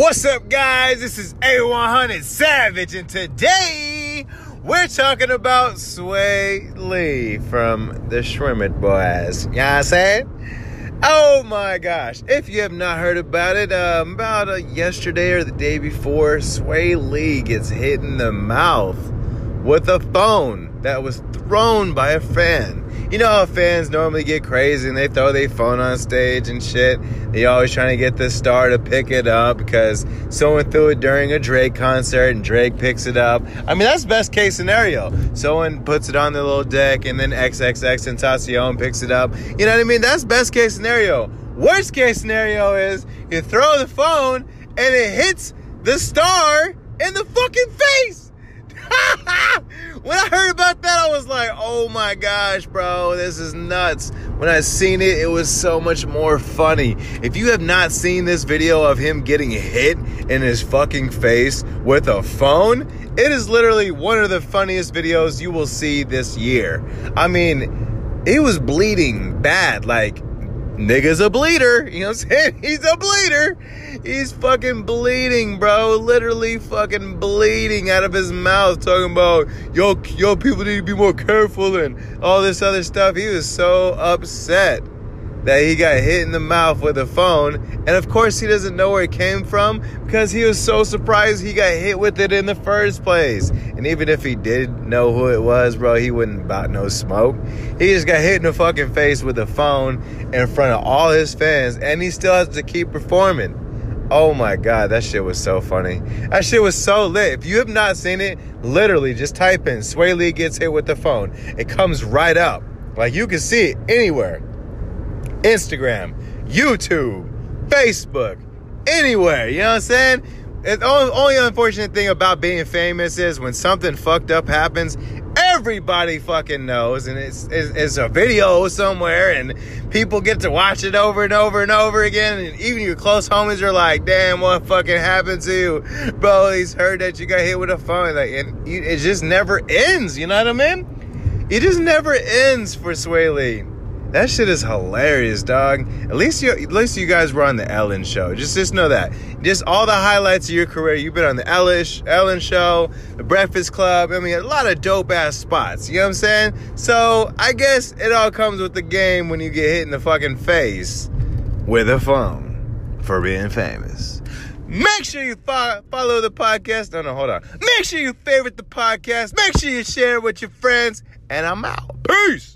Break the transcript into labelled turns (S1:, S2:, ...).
S1: What's up, guys? This is A100 Savage, and today we're talking about Swae Lee from the Shrimp Boys. You know what I'm saying? Oh my gosh. If you have not heard about it, um, about uh, yesterday or the day before, Sway Lee gets hit in the mouth with a phone that was thrown by a fan. You know how fans normally get crazy and they throw their phone on stage and shit. They always trying to get the star to pick it up because someone threw it during a Drake concert and Drake picks it up. I mean, that's best case scenario. Someone puts it on the little deck and then XXX Tentacion picks it up. You know what I mean? That's best case scenario. Worst case scenario is you throw the phone and it hits the star in the fucking face. when I heard about that, I was like, oh my gosh, bro, this is nuts. When I seen it, it was so much more funny. If you have not seen this video of him getting hit in his fucking face with a phone, it is literally one of the funniest videos you will see this year. I mean, he was bleeding bad, like nigga's a bleeder. You know what I'm saying? He's a bleeder. He's fucking bleeding, bro. Literally fucking bleeding out of his mouth, talking about yo, yo, people need to be more careful and all this other stuff. He was so upset that he got hit in the mouth with a phone. And of course, he doesn't know where it came from because he was so surprised he got hit with it in the first place. And even if he did know who it was, bro, he wouldn't about no smoke. He just got hit in the fucking face with a phone in front of all his fans, and he still has to keep performing. Oh my god, that shit was so funny. That shit was so lit. If you have not seen it, literally just type in Swae Lee gets hit with the phone. It comes right up. Like you can see it anywhere. Instagram, YouTube, Facebook, anywhere. You know what I'm saying? The only, unfortunate thing about being famous is when something fucked up happens, everybody fucking knows, and it's, it's, it's a video somewhere, and people get to watch it over and over and over again, and even your close homies are like, "Damn, what fucking happened to you, bro? He's heard that you got hit with a phone." Like, and it just never ends. You know what I mean? It just never ends for Swae Lee. That shit is hilarious, dog. At least you, at least you guys were on the Ellen show. Just, just know that. Just all the highlights of your career. You've been on the Ellen, Ellen show, the Breakfast Club. I mean, a lot of dope ass spots. You know what I'm saying? So I guess it all comes with the game when you get hit in the fucking face with a phone for being famous. Make sure you fo- follow the podcast. No, no, hold on. Make sure you favorite the podcast. Make sure you share it with your friends. And I'm out. Peace.